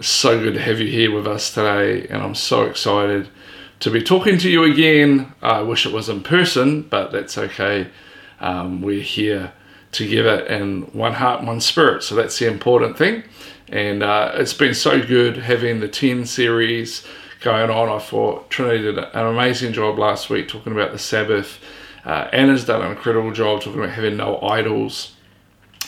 so good to have you here with us today, and I'm so excited to be talking to you again. I wish it was in person, but that's okay. Um, we're here together in one heart, one spirit, so that's the important thing. And uh, it's been so good having the 10 series going on. I thought Trinity did an amazing job last week talking about the Sabbath. Uh, Anna's done an incredible job talking about having no idols.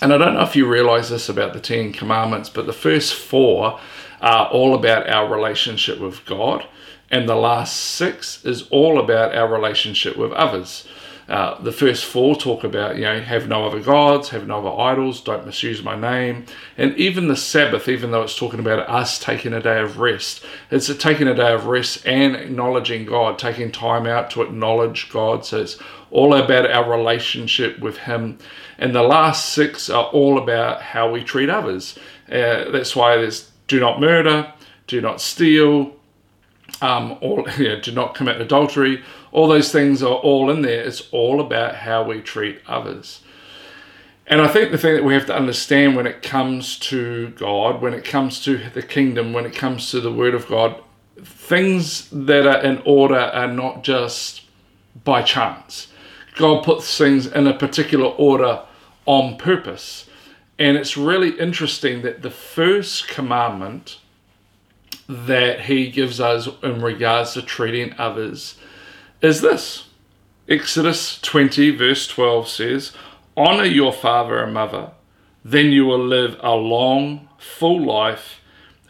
And I don't know if you realize this about the Ten Commandments, but the first four are all about our relationship with God, and the last six is all about our relationship with others. Uh, the first four talk about, you know, have no other gods, have no other idols, don't misuse my name. And even the Sabbath, even though it's talking about us taking a day of rest, it's a, taking a day of rest and acknowledging God, taking time out to acknowledge God. So it's all about our relationship with Him. And the last six are all about how we treat others. Uh, that's why there's do not murder, do not steal, um, do not commit adultery. All those things are all in there. It's all about how we treat others. And I think the thing that we have to understand when it comes to God, when it comes to the kingdom, when it comes to the Word of God, things that are in order are not just by chance. God puts things in a particular order on purpose. And it's really interesting that the first commandment that he gives us in regards to treating others is this Exodus 20, verse 12 says, Honor your father and mother, then you will live a long, full life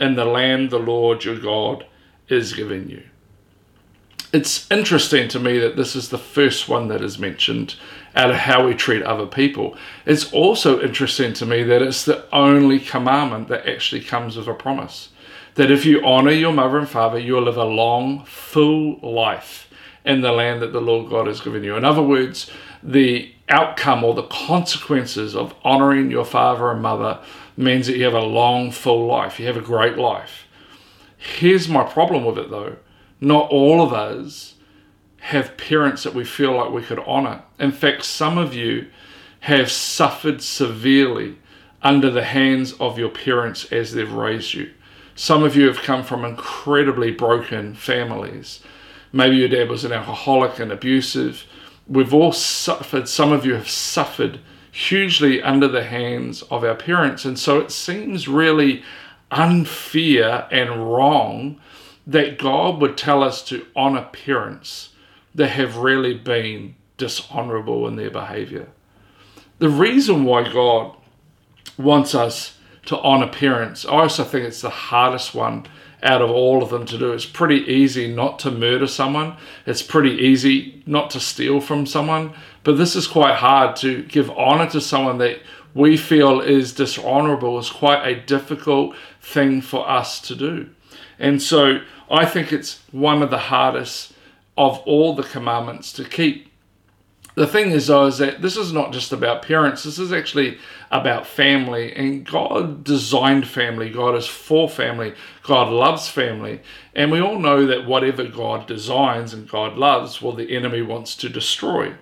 in the land the Lord your God is giving you. It's interesting to me that this is the first one that is mentioned out of how we treat other people. It's also interesting to me that it's the only commandment that actually comes with a promise that if you honor your mother and father, you will live a long, full life in the land that the Lord God has given you. In other words, the outcome or the consequences of honoring your father and mother means that you have a long, full life. You have a great life. Here's my problem with it though not all of us have parents that we feel like we could honor. In fact, some of you have suffered severely under the hands of your parents as they've raised you. Some of you have come from incredibly broken families. Maybe your dad was an alcoholic and abusive. We've all suffered, some of you have suffered hugely under the hands of our parents. And so it seems really unfair and wrong that God would tell us to honor parents that have really been dishonorable in their behavior. The reason why God wants us to honor parents. I also think it's the hardest one out of all of them to do. It's pretty easy not to murder someone, it's pretty easy not to steal from someone, but this is quite hard to give honor to someone that we feel is dishonorable is quite a difficult thing for us to do. And so I think it's one of the hardest of all the commandments to keep. The thing is though is that this is not just about parents. This is actually about family. And god designed family. God is for family. God loves family. And we all know that whatever god designs and god loves well the enemy wants to destroy.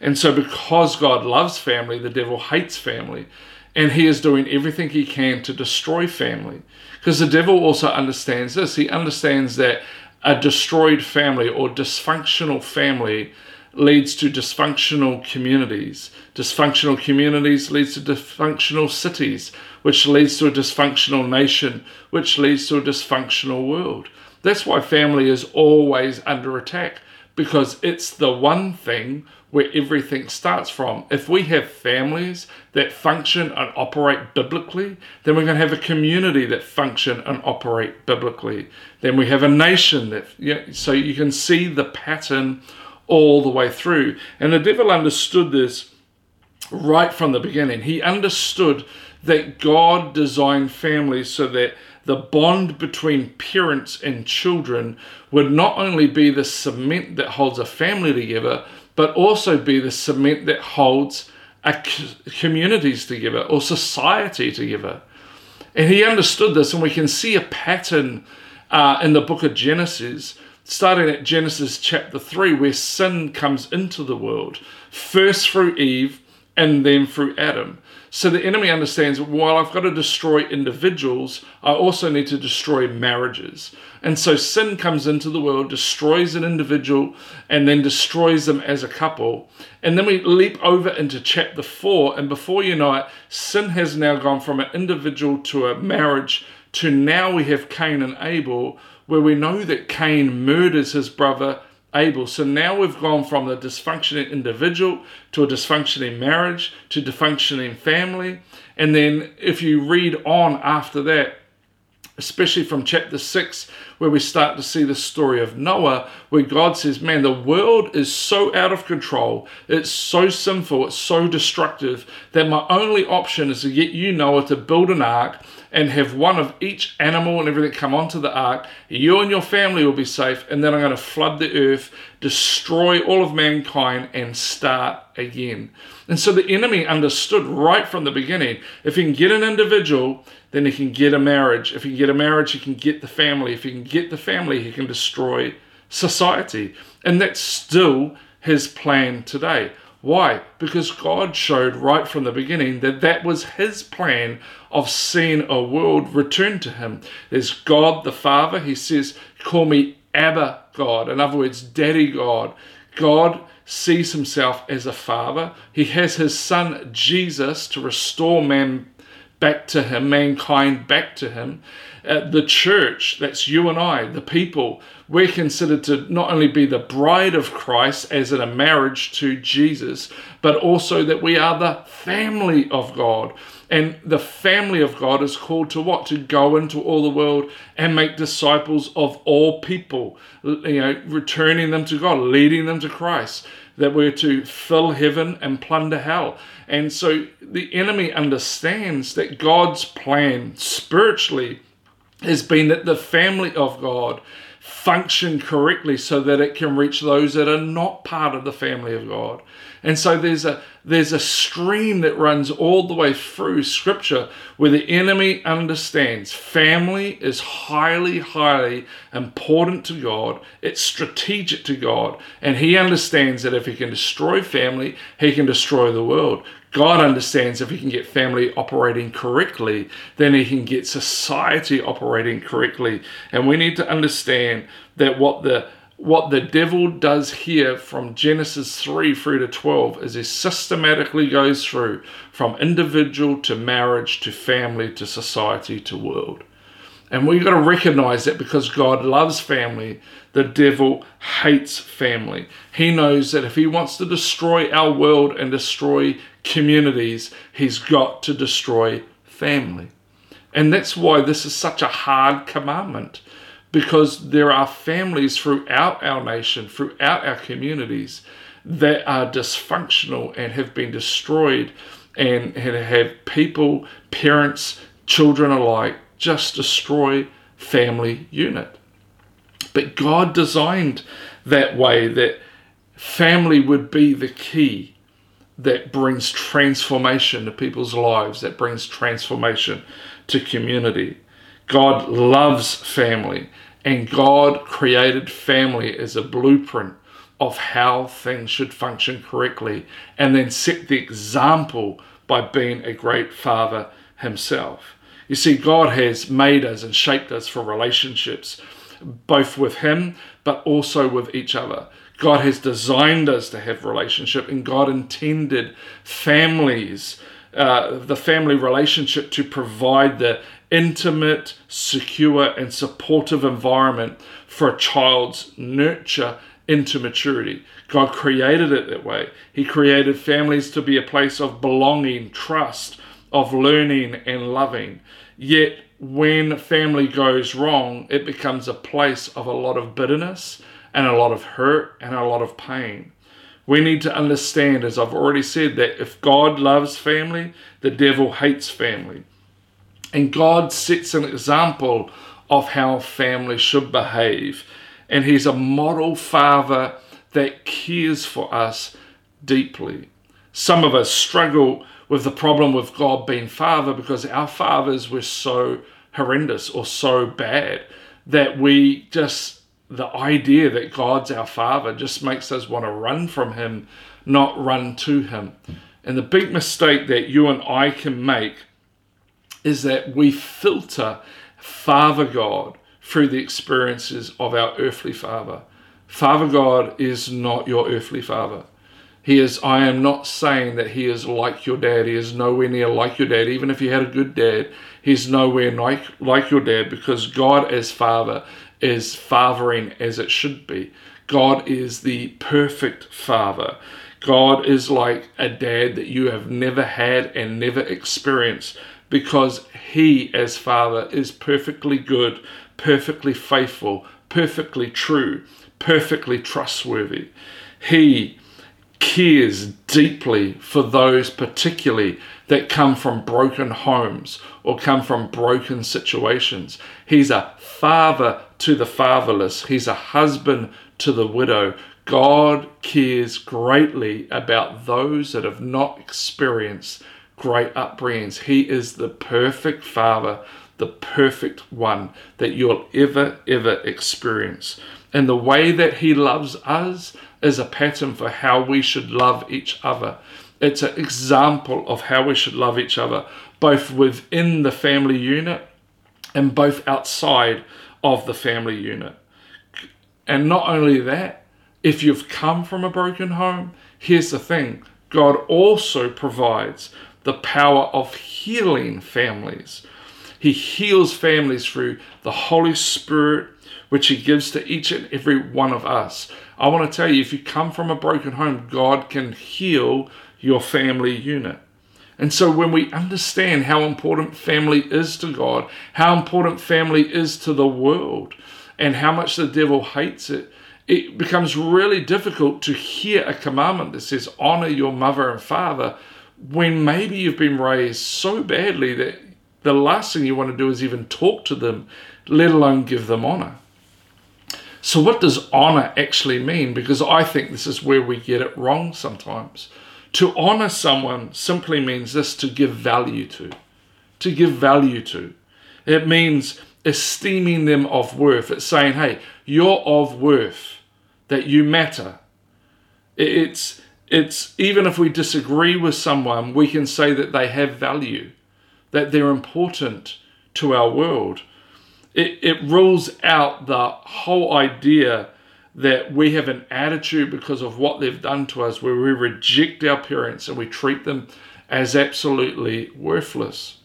And so because god loves family the devil hates family. And he is doing everything he can to destroy family because the devil also understands this he understands that a destroyed family or dysfunctional family leads to dysfunctional communities. Dysfunctional communities leads to dysfunctional cities, which leads to a dysfunctional nation, which leads to a dysfunctional world. That's why family is always under attack because it's the one thing where everything starts from. If we have families that function and operate biblically, then we're going to have a community that function and operate biblically. Then we have a nation that, yeah, so you can see the pattern all the way through. And the devil understood this right from the beginning. He understood that God designed families so that the bond between parents and children would not only be the cement that holds a family together, but also be the cement that holds communities together or society together. And he understood this, and we can see a pattern uh, in the book of Genesis starting at Genesis chapter 3, where sin comes into the world, first through Eve and then through Adam. So the enemy understands while I've got to destroy individuals, I also need to destroy marriages. And so sin comes into the world, destroys an individual, and then destroys them as a couple. And then we leap over into chapter 4, and before you know it, sin has now gone from an individual to a marriage to now we have Cain and Abel, where we know that Cain murders his brother Abel. So now we've gone from the dysfunctioning individual to a dysfunctioning marriage to dysfunctioning family. And then if you read on after that, especially from chapter 6, where we start to see the story of Noah, where God says, Man, the world is so out of control, it's so sinful, it's so destructive, that my only option is to get you, Noah, to build an ark and have one of each animal and everything come onto the ark. You and your family will be safe, and then I'm going to flood the earth, destroy all of mankind, and start again. And so the enemy understood right from the beginning if he can get an individual, then he can get a marriage. If he can get a marriage, he can get the family. If he can get the family, he can destroy society. And that's still his plan today. Why? Because God showed right from the beginning that that was His plan of seeing a world return to Him. There's God the Father. He says, Call me Abba God. In other words, Daddy God. God sees Himself as a Father. He has His Son Jesus to restore man back to Him, mankind back to Him. Uh, the church, that's you and I, the people, we're considered to not only be the bride of Christ as in a marriage to Jesus, but also that we are the family of God. And the family of God is called to what? To go into all the world and make disciples of all people, you know, returning them to God, leading them to Christ. That we're to fill heaven and plunder hell. And so the enemy understands that God's plan spiritually has been that the family of God function correctly so that it can reach those that are not part of the family of God. And so there's a there's a stream that runs all the way through scripture where the enemy understands family is highly highly important to God. It's strategic to God and he understands that if he can destroy family, he can destroy the world. God understands if he can get family operating correctly, then he can get society operating correctly. And we need to understand that what the what the devil does here from Genesis 3 through to 12 is he systematically goes through from individual to marriage to family to society to world. And we've got to recognize that because God loves family, the devil hates family. He knows that if he wants to destroy our world and destroy communities, he's got to destroy family. And that's why this is such a hard commandment because there are families throughout our nation, throughout our communities that are dysfunctional and have been destroyed and have people, parents, children alike just destroy family unit. But God designed that way that family would be the key that brings transformation to people's lives, that brings transformation to community. God loves family, and God created family as a blueprint of how things should function correctly, and then set the example by being a great father himself. You see, God has made us and shaped us for relationships, both with Him, but also with each other. God has designed us to have relationship, and God intended families, uh, the family relationship, to provide the intimate, secure, and supportive environment for a child's nurture into maturity. God created it that way. He created families to be a place of belonging, trust, of learning and loving. Yet, when family goes wrong, it becomes a place of a lot of bitterness and a lot of hurt and a lot of pain. We need to understand, as I've already said, that if God loves family, the devil hates family. And God sets an example of how family should behave. And He's a model father that cares for us deeply. Some of us struggle with the problem with God being Father because our fathers were so horrendous or so bad that we just, the idea that God's our Father just makes us want to run from Him, not run to Him. And the big mistake that you and I can make is that we filter Father God through the experiences of our earthly father. Father God is not your earthly father. He is, I am not saying that he is like your dad. He is nowhere near like your dad. Even if you had a good dad, he's nowhere like, like your dad because God as father is fathering as it should be. God is the perfect father. God is like a dad that you have never had and never experienced because he, as father, is perfectly good, perfectly faithful, perfectly true, perfectly trustworthy. He cares deeply for those, particularly that come from broken homes or come from broken situations. He's a father to the fatherless, he's a husband to the widow. God cares greatly about those that have not experienced great upbringings. He is the perfect father, the perfect one that you'll ever, ever experience. And the way that He loves us is a pattern for how we should love each other. It's an example of how we should love each other, both within the family unit and both outside of the family unit. And not only that, if you've come from a broken home, here's the thing God also provides the power of healing families. He heals families through the Holy Spirit, which He gives to each and every one of us. I want to tell you if you come from a broken home, God can heal your family unit. And so, when we understand how important family is to God, how important family is to the world, and how much the devil hates it, it becomes really difficult to hear a commandment that says, Honor your mother and father, when maybe you've been raised so badly that the last thing you want to do is even talk to them, let alone give them honor. So, what does honor actually mean? Because I think this is where we get it wrong sometimes. To honor someone simply means this to give value to. To give value to. It means esteeming them of worth. It's saying, hey, you're of worth, that you matter. It's, it's even if we disagree with someone, we can say that they have value, that they're important to our world it, it rules out the whole idea that we have an attitude because of what they've done to us where we reject our parents and we treat them as absolutely worthless.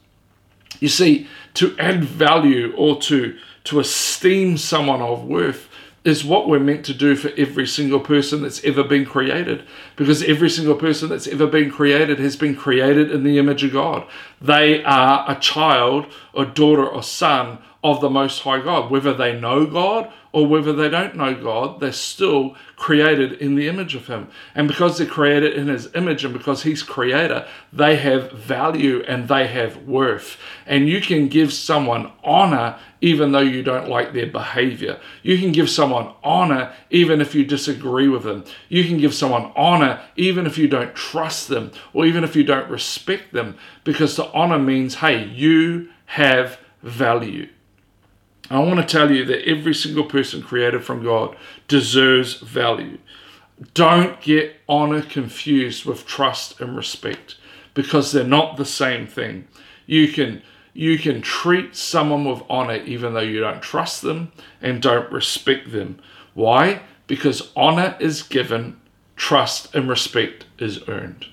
You see, to add value or to, to esteem someone of worth is what we're meant to do for every single person that's ever been created. Because every single person that's ever been created has been created in the image of God. They are a child or daughter or son of the Most High God. Whether they know God or whether they don't know God, they're still created in the image of Him. And because they're created in His image and because He's Creator, they have value and they have worth. And you can give someone honor even though you don't like their behavior. You can give someone honor even if you disagree with them. You can give someone honor even if you don't trust them or even if you don't respect them because the honor means, hey, you have value. I want to tell you that every single person created from God deserves value. Don't get honor confused with trust and respect because they're not the same thing. You can you can treat someone with honor even though you don't trust them and don't respect them. Why? Because honor is given, trust and respect is earned.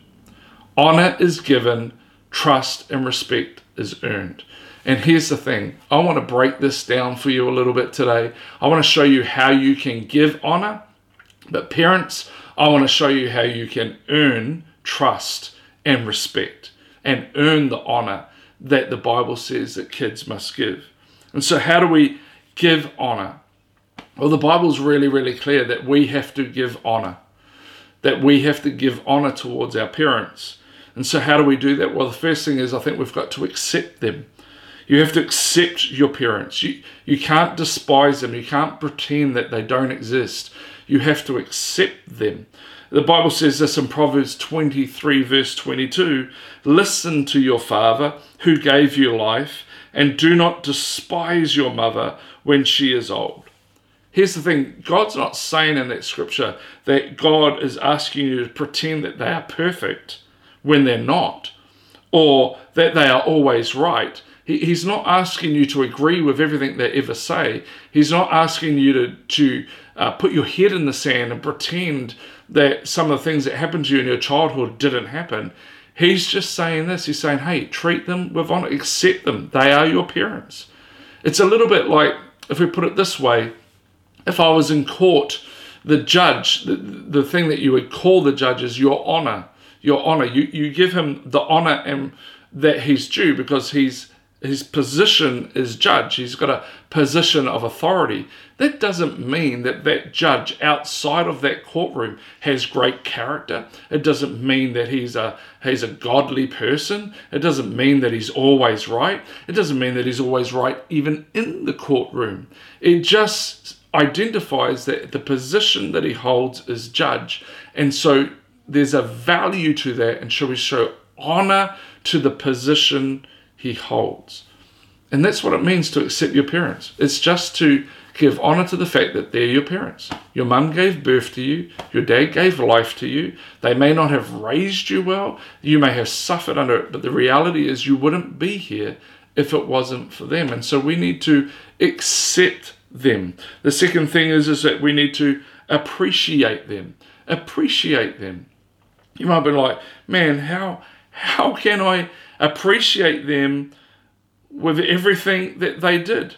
Honor is given, trust and respect is earned. And here's the thing I want to break this down for you a little bit today. I want to show you how you can give honor, but parents, I want to show you how you can earn trust and respect and earn the honor that the Bible says that kids must give. And so, how do we give honor? Well, the Bible's really, really clear that we have to give honor, that we have to give honor towards our parents. And so, how do we do that? Well, the first thing is I think we've got to accept them. You have to accept your parents. You, you can't despise them. You can't pretend that they don't exist. You have to accept them. The Bible says this in Proverbs 23, verse 22 Listen to your father who gave you life, and do not despise your mother when she is old. Here's the thing God's not saying in that scripture that God is asking you to pretend that they are perfect when they're not, or that they are always right. He's not asking you to agree with everything they ever say. He's not asking you to, to uh, put your head in the sand and pretend that some of the things that happened to you in your childhood didn't happen. He's just saying this. He's saying, hey, treat them with honor, accept them. They are your parents. It's a little bit like, if we put it this way, if I was in court, the judge, the, the thing that you would call the judge is your honor. Your honor. You, you give him the honor and that he's due because he's his position is judge. He's got a position of authority. That doesn't mean that that judge outside of that courtroom has great character. It doesn't mean that he's a he's a godly person. It doesn't mean that he's always right. It doesn't mean that he's always right even in the courtroom. It just identifies that the position that he holds is judge. And so there's a value to that and shall we show honor to the position he holds. And that's what it means to accept your parents. It's just to give honor to the fact that they're your parents. Your mum gave birth to you, your dad gave life to you. They may not have raised you well, you may have suffered under it, but the reality is you wouldn't be here if it wasn't for them. And so we need to accept them. The second thing is, is that we need to appreciate them. Appreciate them. You might be like, man, how how can I appreciate them with everything that they did.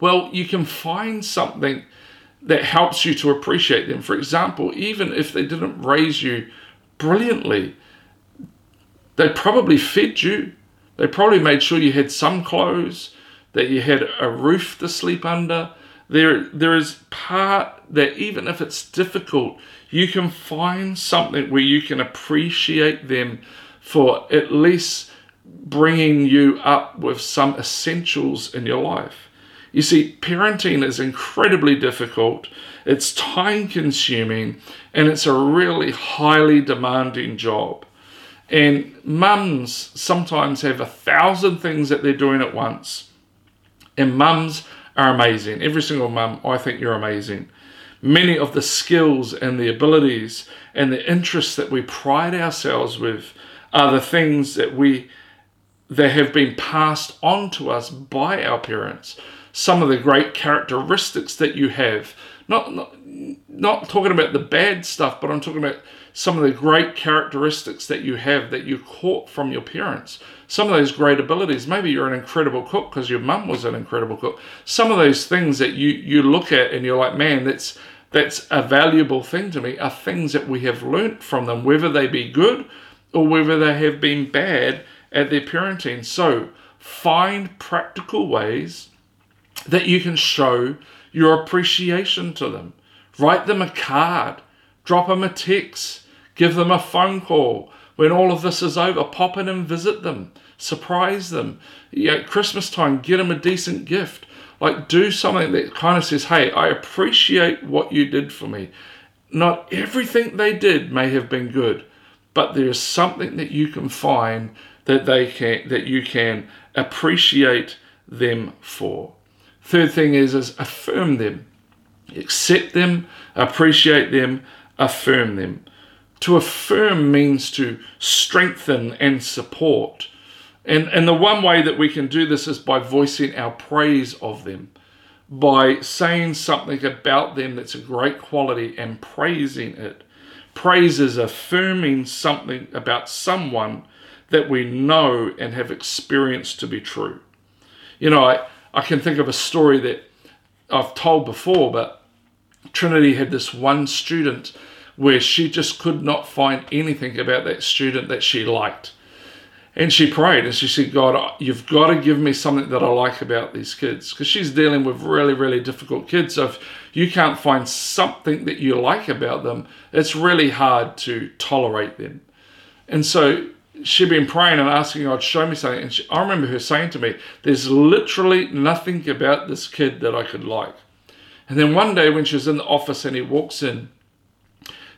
Well, you can find something that helps you to appreciate them. For example, even if they didn't raise you brilliantly, they probably fed you. They probably made sure you had some clothes, that you had a roof to sleep under. There, there is part that even if it's difficult, you can find something where you can appreciate them for at least bringing you up with some essentials in your life. You see, parenting is incredibly difficult, it's time consuming, and it's a really highly demanding job. And mums sometimes have a thousand things that they're doing at once. And mums are amazing. Every single mum, I think you're amazing. Many of the skills and the abilities and the interests that we pride ourselves with are the things that we that have been passed on to us by our parents. Some of the great characteristics that you have. Not, not, not talking about the bad stuff, but I'm talking about some of the great characteristics that you have that you caught from your parents. Some of those great abilities. Maybe you're an incredible cook because your mum was an incredible cook. Some of those things that you you look at and you're like, man, that's that's a valuable thing to me. Are things that we have learnt from them, whether they be good or whether they have been bad at their parenting. So find practical ways that you can show your appreciation to them. Write them a card, drop them a text, give them a phone call. When all of this is over, pop in and visit them, surprise them. Yeah, at Christmas time, get them a decent gift. Like, do something that kind of says, Hey, I appreciate what you did for me. Not everything they did may have been good, but there's something that you can find that they can that you can appreciate them for. Third thing is is affirm them. Accept them, appreciate them, affirm them. To affirm means to strengthen and support. And, and the one way that we can do this is by voicing our praise of them, by saying something about them that's a great quality and praising it. Praise is affirming something about someone that we know and have experienced to be true. You know, I, I can think of a story that I've told before, but Trinity had this one student where she just could not find anything about that student that she liked. And she prayed and she said, God, you've got to give me something that I like about these kids. Because she's dealing with really, really difficult kids. So if you can't find something that you like about them, it's really hard to tolerate them. And so she'd been praying and asking God, show me something. And she, I remember her saying to me, there's literally nothing about this kid that I could like. And then one day when she was in the office and he walks in,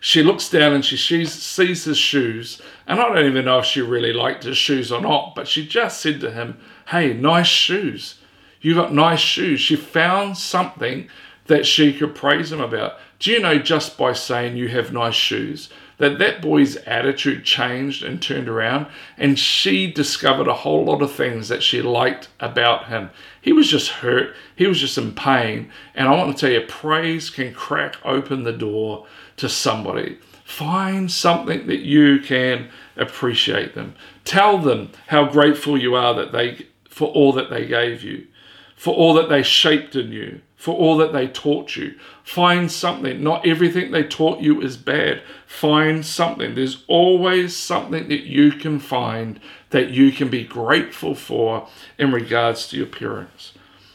she looks down and she sees, sees his shoes. And I don't even know if she really liked his shoes or not, but she just said to him, Hey, nice shoes. You got nice shoes. She found something that she could praise him about. Do you know just by saying you have nice shoes, that that boy's attitude changed and turned around and she discovered a whole lot of things that she liked about him he was just hurt he was just in pain and i want to tell you praise can crack open the door to somebody find something that you can appreciate them tell them how grateful you are that they for all that they gave you for all that they shaped in you for all that they taught you. Find something. Not everything they taught you is bad. Find something. There's always something that you can find that you can be grateful for in regards to your parents.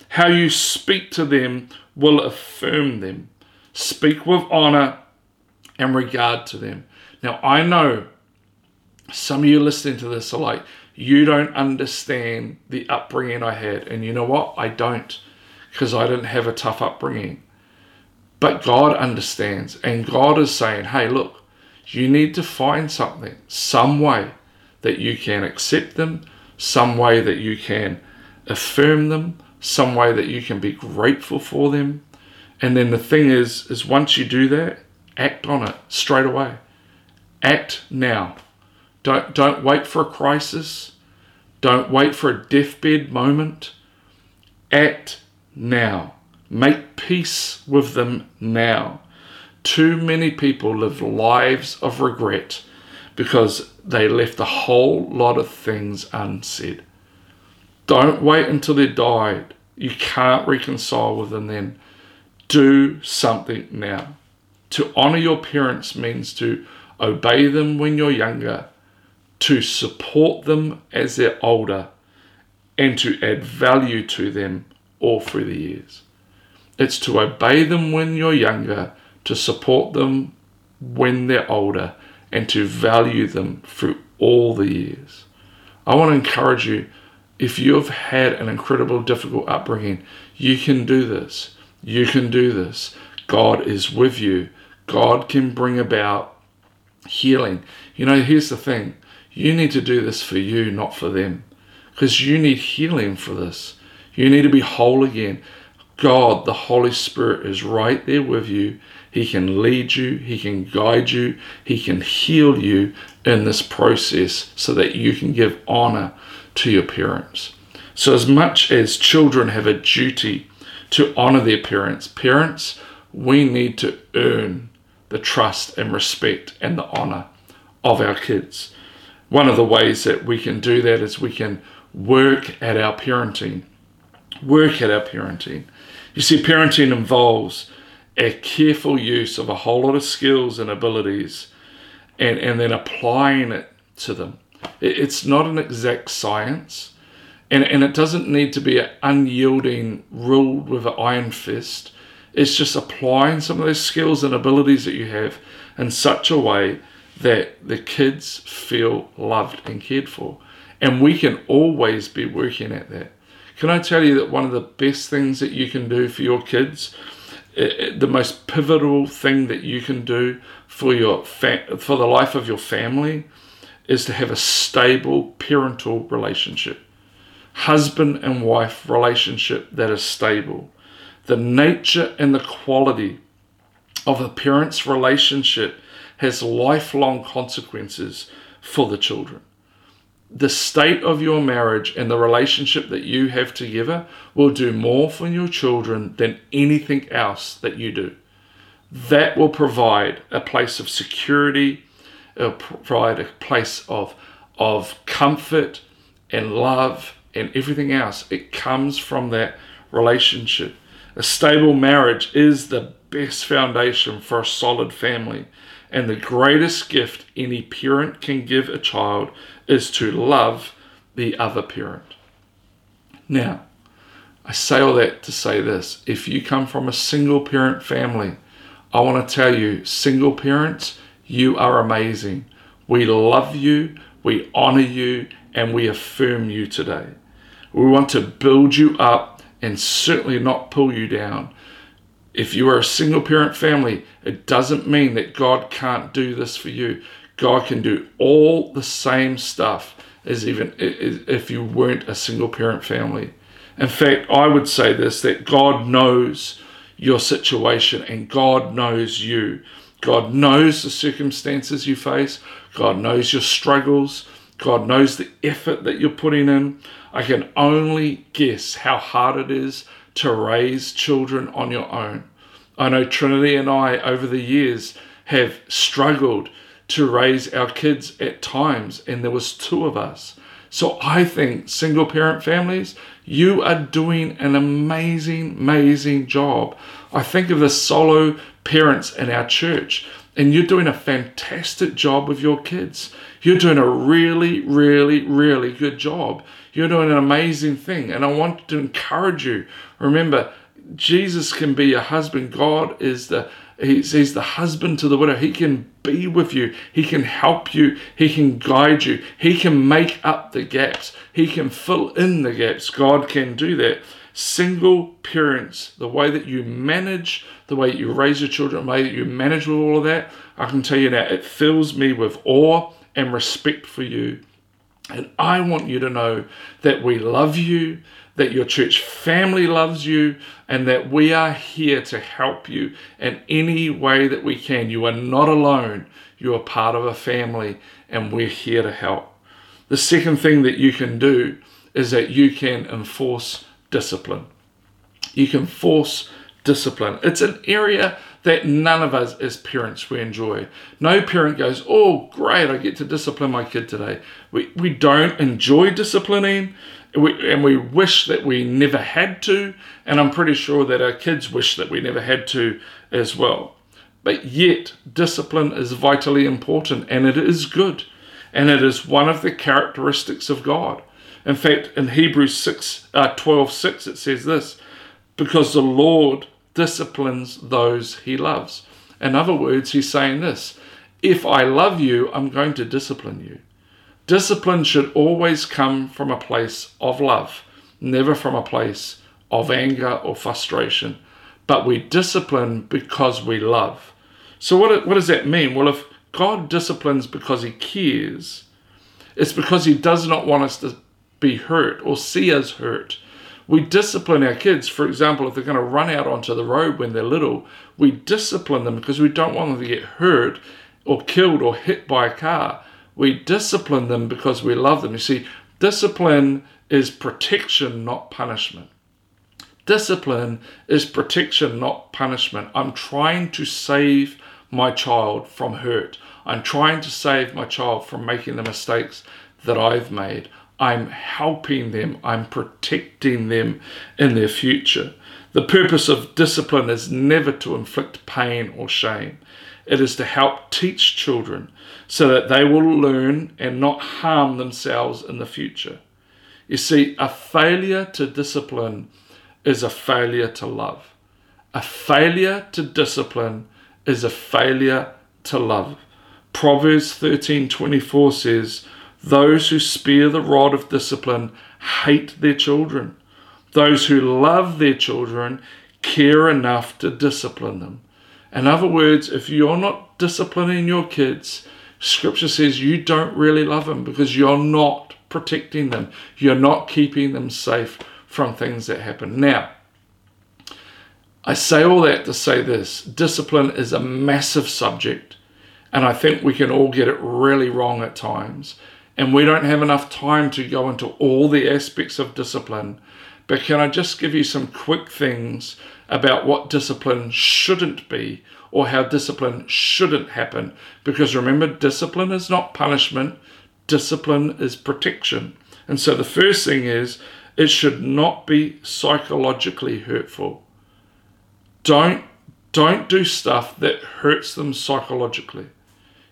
How you speak to them will affirm them. Speak with honor and regard to them. Now, I know some of you listening to this are like, you don't understand the upbringing I had. And you know what? I don't because I didn't have a tough upbringing. But God understands, and God is saying, hey, look, you need to find something, some way that you can accept them, some way that you can affirm them, some way that you can be grateful for them. And then the thing is, is once you do that, act on it straight away. Act now. Don't don't wait for a crisis. Don't wait for a deathbed moment. Act now. Make peace with them now. Too many people live lives of regret because they left a whole lot of things unsaid. Don't wait until they died. You can't reconcile with them then. Do something now. To honor your parents means to obey them when you're younger, to support them as they're older, and to add value to them all through the years. It's to obey them when you're younger, to support them when they're older, and to value them through all the years. I want to encourage you if you've had an incredible, difficult upbringing, you can do this. You can do this. God is with you. God can bring about healing. You know, here's the thing you need to do this for you, not for them, because you need healing for this. You need to be whole again. God, the Holy Spirit, is right there with you. He can lead you, He can guide you, He can heal you in this process so that you can give honor to your parents. So, as much as children have a duty to honor their parents, parents, we need to earn the trust and respect and the honor of our kids. One of the ways that we can do that is we can work at our parenting work at our parenting. You see, parenting involves a careful use of a whole lot of skills and abilities and, and then applying it to them. It, it's not an exact science and, and it doesn't need to be an unyielding, ruled with an iron fist. It's just applying some of those skills and abilities that you have in such a way that the kids feel loved and cared for. And we can always be working at that. Can I tell you that one of the best things that you can do for your kids, the most pivotal thing that you can do for your fa- for the life of your family, is to have a stable parental relationship, husband and wife relationship that is stable. The nature and the quality of a parent's relationship has lifelong consequences for the children the state of your marriage and the relationship that you have together will do more for your children than anything else that you do. That will provide a place of security, it'll provide a place of, of comfort and love and everything else. It comes from that relationship. A stable marriage is the best foundation for a solid family. And the greatest gift any parent can give a child is to love the other parent. Now, I say all that to say this. If you come from a single parent family, I want to tell you, single parents, you are amazing. We love you, we honor you, and we affirm you today. We want to build you up and certainly not pull you down. If you are a single parent family, it doesn't mean that God can't do this for you. God can do all the same stuff as even if you weren't a single parent family. In fact, I would say this that God knows your situation and God knows you. God knows the circumstances you face. God knows your struggles. God knows the effort that you're putting in. I can only guess how hard it is to raise children on your own. I know Trinity and I, over the years, have struggled to raise our kids at times, and there was two of us. So I think single parent families, you are doing an amazing, amazing job. I think of the solo parents in our church, and you're doing a fantastic job with your kids. You're doing a really, really, really good job. You're doing an amazing thing. And I want to encourage you. Remember, Jesus can be your husband. God is the he's, he's the husband to the widow. He can be with you. He can help you. He can guide you. He can make up the gaps. He can fill in the gaps. God can do that. Single parents, the way that you manage, the way you raise your children, the way that you manage with all of that, I can tell you now, it fills me with awe and respect for you. And I want you to know that we love you, that your church family loves you, and that we are here to help you in any way that we can. You are not alone, you are part of a family, and we're here to help. The second thing that you can do is that you can enforce discipline. You can force discipline. It's an area that none of us as parents we enjoy. No parent goes, "Oh, great, I get to discipline my kid today." We we don't enjoy disciplining we, and we wish that we never had to, and I'm pretty sure that our kids wish that we never had to as well. But yet, discipline is vitally important and it is good, and it is one of the characteristics of God. In fact, in Hebrews 6, uh, 12 6, it says this because the Lord disciplines those he loves. In other words, he's saying this if I love you, I'm going to discipline you. Discipline should always come from a place of love, never from a place of anger or frustration. But we discipline because we love. So, what, what does that mean? Well, if God disciplines because he cares, it's because he does not want us to be hurt or see us hurt. We discipline our kids, for example, if they're going to run out onto the road when they're little, we discipline them because we don't want them to get hurt or killed or hit by a car. We discipline them because we love them. You see, discipline is protection, not punishment. Discipline is protection, not punishment. I'm trying to save my child from hurt. I'm trying to save my child from making the mistakes that I've made. I'm helping them, I'm protecting them in their future. The purpose of discipline is never to inflict pain or shame. It is to help teach children so that they will learn and not harm themselves in the future. You see, a failure to discipline is a failure to love. A failure to discipline is a failure to love. Proverbs 13:24 says, "Those who spare the rod of discipline hate their children. Those who love their children care enough to discipline them." In other words, if you're not disciplining your kids, scripture says you don't really love them because you're not protecting them. You're not keeping them safe from things that happen. Now, I say all that to say this discipline is a massive subject, and I think we can all get it really wrong at times. And we don't have enough time to go into all the aspects of discipline. But can I just give you some quick things about what discipline shouldn't be or how discipline shouldn't happen. Because remember, discipline is not punishment, discipline is protection. And so the first thing is it should not be psychologically hurtful. Don't don't do stuff that hurts them psychologically.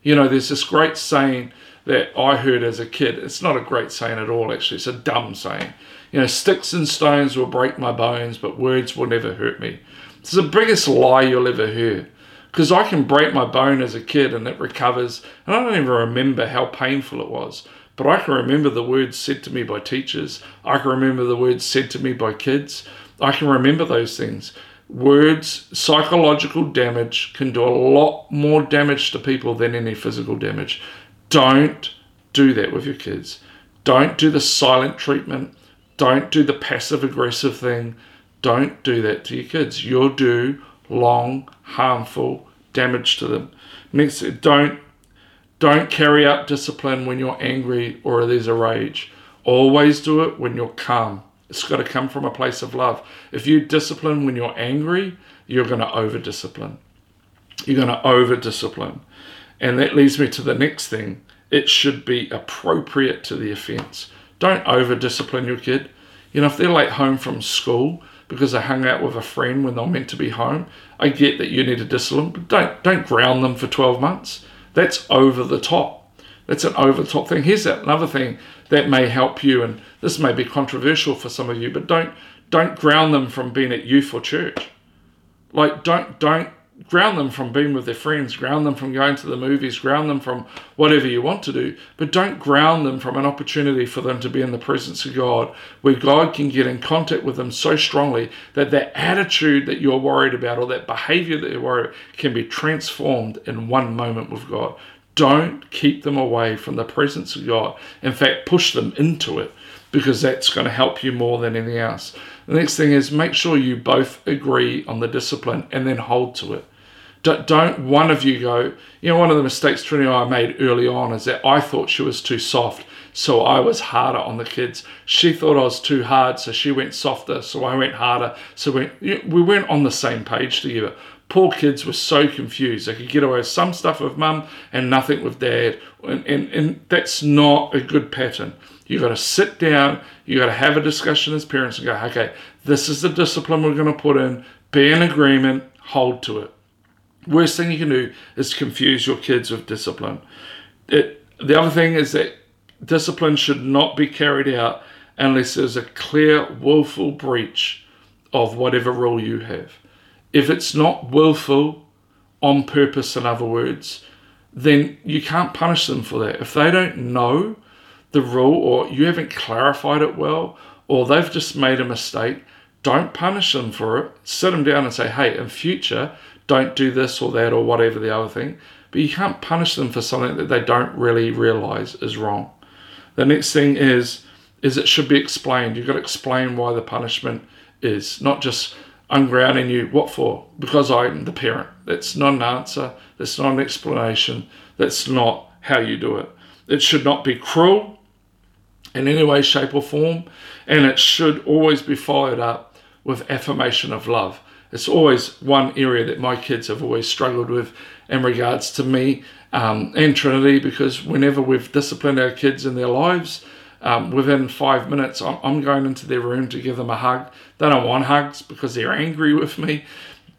You know, there's this great saying that I heard as a kid. It's not a great saying at all, actually. It's a dumb saying. You know, sticks and stones will break my bones, but words will never hurt me. It's the biggest lie you'll ever hear. Because I can break my bone as a kid and it recovers, and I don't even remember how painful it was. But I can remember the words said to me by teachers. I can remember the words said to me by kids. I can remember those things. Words, psychological damage can do a lot more damage to people than any physical damage. Don't do that with your kids. Don't do the silent treatment. Don't do the passive aggressive thing. Don't do that to your kids. You'll do long, harmful damage to them. Next, don't don't carry out discipline when you're angry or there's a rage. Always do it when you're calm. It's got to come from a place of love. If you discipline when you're angry, you're going to over discipline. You're going to over discipline. And that leads me to the next thing. It should be appropriate to the offense. Don't over discipline your kid. You know, if they're late home from school because they hung out with a friend when they're meant to be home, I get that you need to discipline, but don't don't ground them for 12 months. That's over the top. That's an over the top thing. Here's another thing that may help you, and this may be controversial for some of you, but don't don't ground them from being at youth or church. Like don't don't ground them from being with their friends, ground them from going to the movies, ground them from whatever you want to do, but don't ground them from an opportunity for them to be in the presence of God, where God can get in contact with them so strongly that that attitude that you're worried about or that behavior that you're worried about can be transformed in one moment with God. Don't keep them away from the presence of God. In fact, push them into it because that's going to help you more than anything else. The next thing is make sure you both agree on the discipline and then hold to it. Don't one of you go, you know, one of the mistakes Trinity and I made early on is that I thought she was too soft, so I was harder on the kids. She thought I was too hard, so she went softer, so I went harder. So we, we weren't on the same page together. Poor kids were so confused. They could get away with some stuff with mum and nothing with dad. And, and, and that's not a good pattern. You've got to sit down, you've got to have a discussion as parents and go, okay, this is the discipline we're going to put in, be in agreement, hold to it. Worst thing you can do is confuse your kids with discipline. It, the other thing is that discipline should not be carried out unless there's a clear, willful breach of whatever rule you have. If it's not willful, on purpose, in other words, then you can't punish them for that. If they don't know the rule or you haven't clarified it well or they've just made a mistake, don't punish them for it. Sit them down and say, hey, in future, don't do this or that or whatever the other thing. But you can't punish them for something that they don't really realize is wrong. The next thing is is it should be explained. You've got to explain why the punishment is, not just ungrounding you. What for? Because I'm the parent. That's not an answer. That's not an explanation. That's not how you do it. It should not be cruel in any way, shape, or form, and it should always be followed up with affirmation of love it's always one area that my kids have always struggled with in regards to me um, and Trinity because whenever we've disciplined our kids in their lives, um, within five minutes, I'm, going into their room to give them a hug. They don't want hugs because they're angry with me,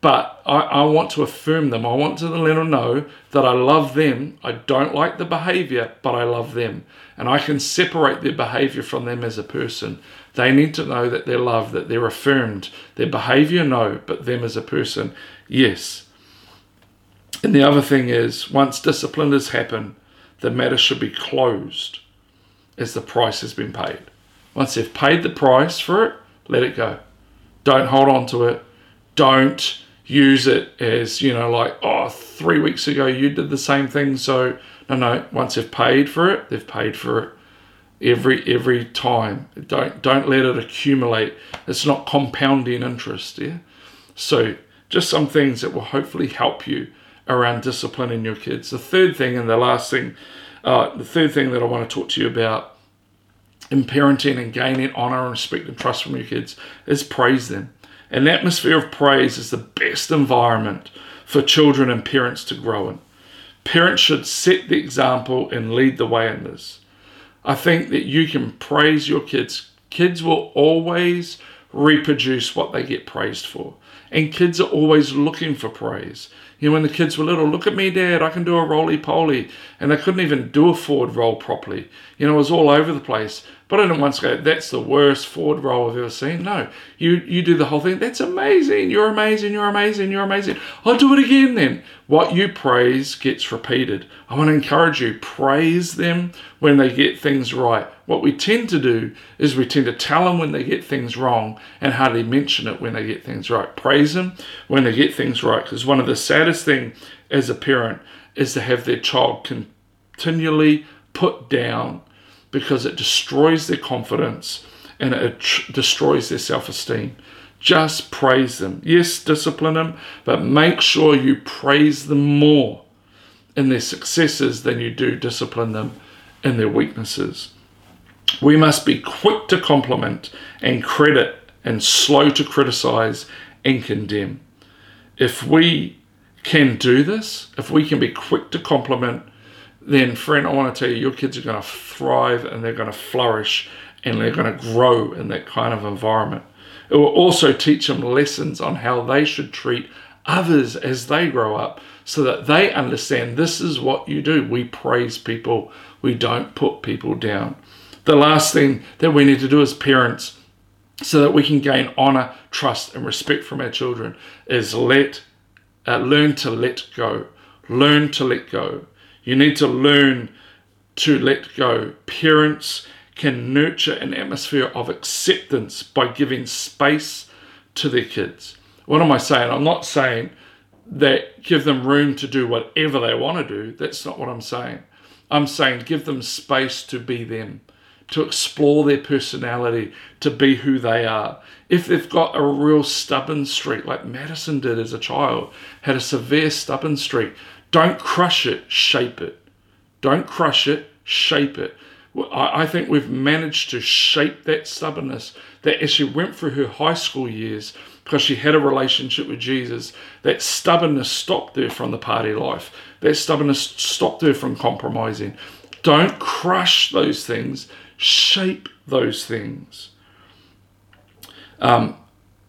but I, I want to affirm them. I want to let them know that I love them. I don't like the behavior, but I love them. And I can separate their behavior from them as a person. They need to know that they're loved, that they're affirmed. Their behavior, no, but them as a person, yes. And the other thing is, once discipline has happened, the matter should be closed as the price has been paid. Once they've paid the price for it, let it go. Don't hold on to it. Don't use it as, you know, like, oh, three weeks ago you did the same thing. So, no, no, once they've paid for it, they've paid for it every every time. Don't don't let it accumulate. It's not compounding interest. Yeah. So just some things that will hopefully help you around disciplining your kids. The third thing and the last thing, uh, the third thing that I want to talk to you about in parenting and gaining honor and respect and trust from your kids is praise them. An atmosphere of praise is the best environment for children and parents to grow in. Parents should set the example and lead the way in this. I think that you can praise your kids. Kids will always reproduce what they get praised for. And kids are always looking for praise. You know, when the kids were little, look at me, dad, I can do a roly poly. And they couldn't even do a forward roll properly. You know, it was all over the place. But I didn't once go, that's the worst forward roll I've ever seen. No, you, you do the whole thing. That's amazing. You're amazing. You're amazing. You're amazing. I'll do it again then. What you praise gets repeated. I want to encourage you, praise them when they get things right. What we tend to do is we tend to tell them when they get things wrong and hardly mention it when they get things right. Praise them when they get things right. Because one of the saddest things as a parent is to have their child continually put down because it destroys their confidence and it tr- destroys their self esteem. Just praise them. Yes, discipline them, but make sure you praise them more in their successes than you do discipline them in their weaknesses. We must be quick to compliment and credit and slow to criticize and condemn. If we can do this, if we can be quick to compliment, then, friend, I want to tell you, your kids are going to thrive and they're going to flourish and they're going to grow in that kind of environment. It will also teach them lessons on how they should treat others as they grow up so that they understand this is what you do. We praise people, we don't put people down. The last thing that we need to do as parents so that we can gain honor, trust, and respect from our children is let uh, learn to let go. Learn to let go. You need to learn to let go. Parents can nurture an atmosphere of acceptance by giving space to their kids. What am I saying? I'm not saying that give them room to do whatever they want to do. That's not what I'm saying. I'm saying give them space to be them, to explore their personality, to be who they are. If they've got a real stubborn streak, like Madison did as a child, had a severe stubborn streak, don't crush it, shape it. Don't crush it, shape it. I think we've managed to shape that stubbornness that as she went through her high school years, because she had a relationship with Jesus, that stubbornness stopped her from the party life. That stubbornness stopped her from compromising. Don't crush those things, shape those things. Um,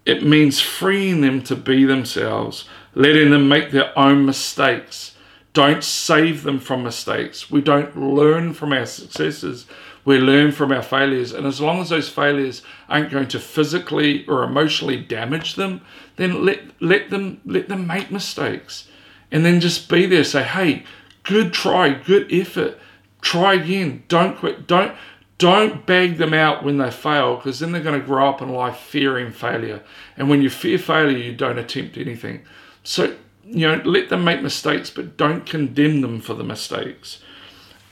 it means freeing them to be themselves, letting them make their own mistakes don't save them from mistakes. We don't learn from our successes. We learn from our failures. And as long as those failures aren't going to physically or emotionally damage them, then let, let them let them make mistakes. And then just be there. Say, hey, good try, good effort. Try again. Don't quit. Don't don't bag them out when they fail because then they're going to grow up in life fearing failure. And when you fear failure, you don't attempt anything. So you know, let them make mistakes, but don't condemn them for the mistakes.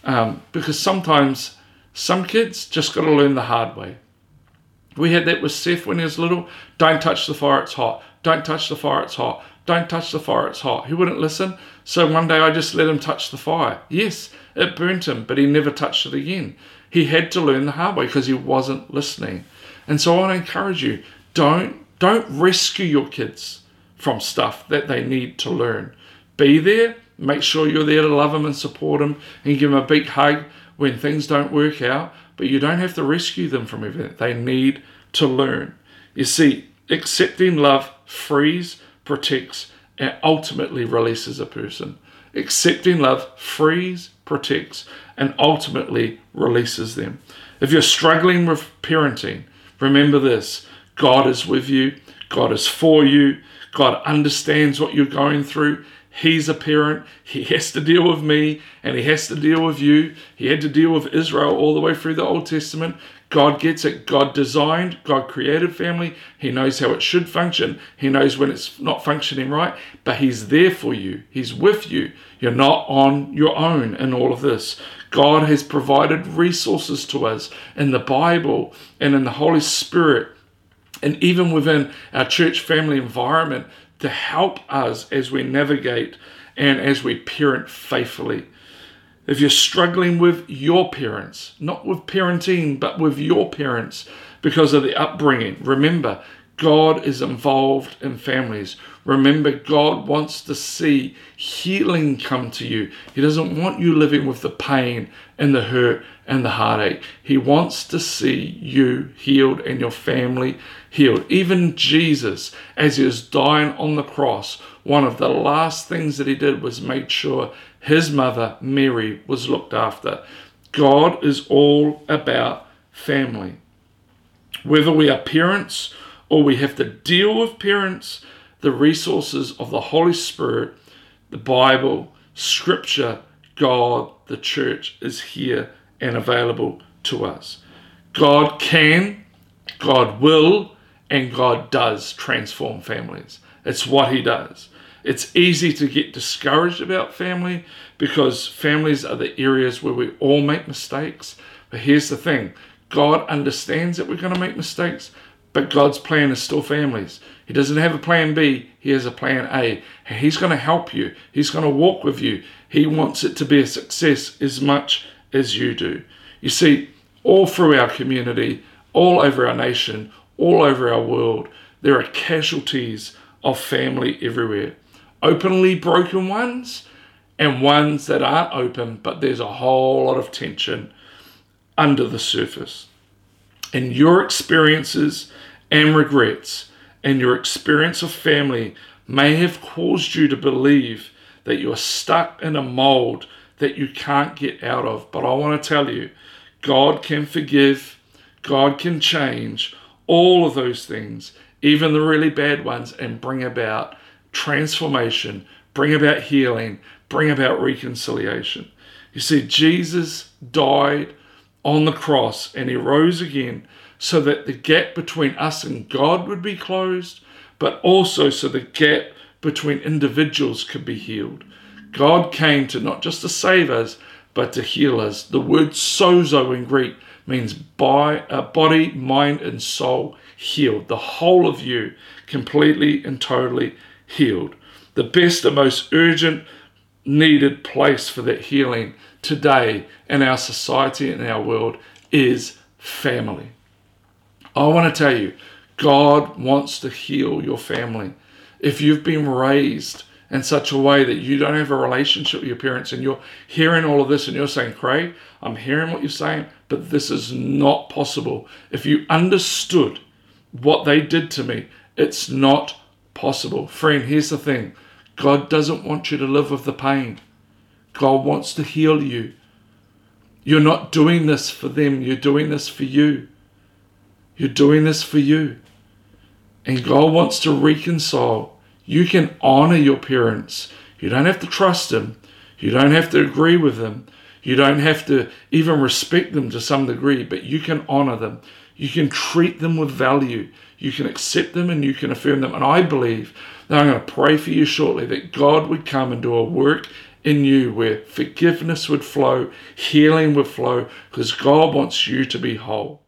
Um, because sometimes some kids just got to learn the hard way. We had that with Seth when he was little. Don't touch the fire, it's hot. Don't touch the fire, it's hot. Don't touch the fire, it's hot. He wouldn't listen. So one day I just let him touch the fire. Yes, it burnt him, but he never touched it again. He had to learn the hard way because he wasn't listening. And so I want to encourage you don't, don't rescue your kids from stuff that they need to learn. Be there, make sure you're there to love them and support them and give them a big hug when things don't work out, but you don't have to rescue them from everything. They need to learn. You see, accepting love frees, protects, and ultimately releases a person. Accepting love frees, protects, and ultimately releases them. If you're struggling with parenting, remember this God is with you, God is for you, God understands what you're going through. He's a parent. He has to deal with me and he has to deal with you. He had to deal with Israel all the way through the Old Testament. God gets it. God designed, God created family. He knows how it should function. He knows when it's not functioning right, but He's there for you. He's with you. You're not on your own in all of this. God has provided resources to us in the Bible and in the Holy Spirit and even within our church family environment to help us as we navigate and as we parent faithfully. If you're struggling with your parents, not with parenting, but with your parents because of the upbringing, remember God is involved in families. Remember, God wants to see healing come to you. He doesn't want you living with the pain and the hurt and the heartache. He wants to see you healed and your family healed. Even Jesus, as he was dying on the cross, one of the last things that he did was make sure his mother, Mary, was looked after. God is all about family. Whether we are parents or we have to deal with parents, the resources of the Holy Spirit, the Bible, Scripture, God, the church is here and available to us. God can, God will, and God does transform families. It's what He does. It's easy to get discouraged about family because families are the areas where we all make mistakes. But here's the thing God understands that we're going to make mistakes, But God's plan is still families. He doesn't have a plan B, He has a plan A. He's going to help you, He's going to walk with you. He wants it to be a success as much as you do. You see, all through our community, all over our nation, all over our world, there are casualties of family everywhere. Openly broken ones and ones that aren't open, but there's a whole lot of tension under the surface. And your experiences and regrets and your experience of family may have caused you to believe that you're stuck in a mold that you can't get out of. But I want to tell you, God can forgive, God can change all of those things, even the really bad ones, and bring about transformation, bring about healing, bring about reconciliation. You see, Jesus died on the cross and he rose again so that the gap between us and God would be closed, but also so the gap between individuals could be healed. God came to not just to save us, but to heal us. The word sozo in Greek means by, uh, body, mind, and soul healed. The whole of you completely and totally healed. The best and most urgent needed place for that healing today in our society and our world is family. I want to tell you, God wants to heal your family. If you've been raised in such a way that you don't have a relationship with your parents and you're hearing all of this and you're saying, Craig, I'm hearing what you're saying, but this is not possible. If you understood what they did to me, it's not possible. Friend, here's the thing God doesn't want you to live with the pain. God wants to heal you. You're not doing this for them, you're doing this for you. You're doing this for you. And God wants to reconcile. You can honor your parents. You don't have to trust them. You don't have to agree with them. You don't have to even respect them to some degree, but you can honor them. You can treat them with value. You can accept them and you can affirm them. And I believe that I'm going to pray for you shortly that God would come and do a work in you where forgiveness would flow, healing would flow, because God wants you to be whole.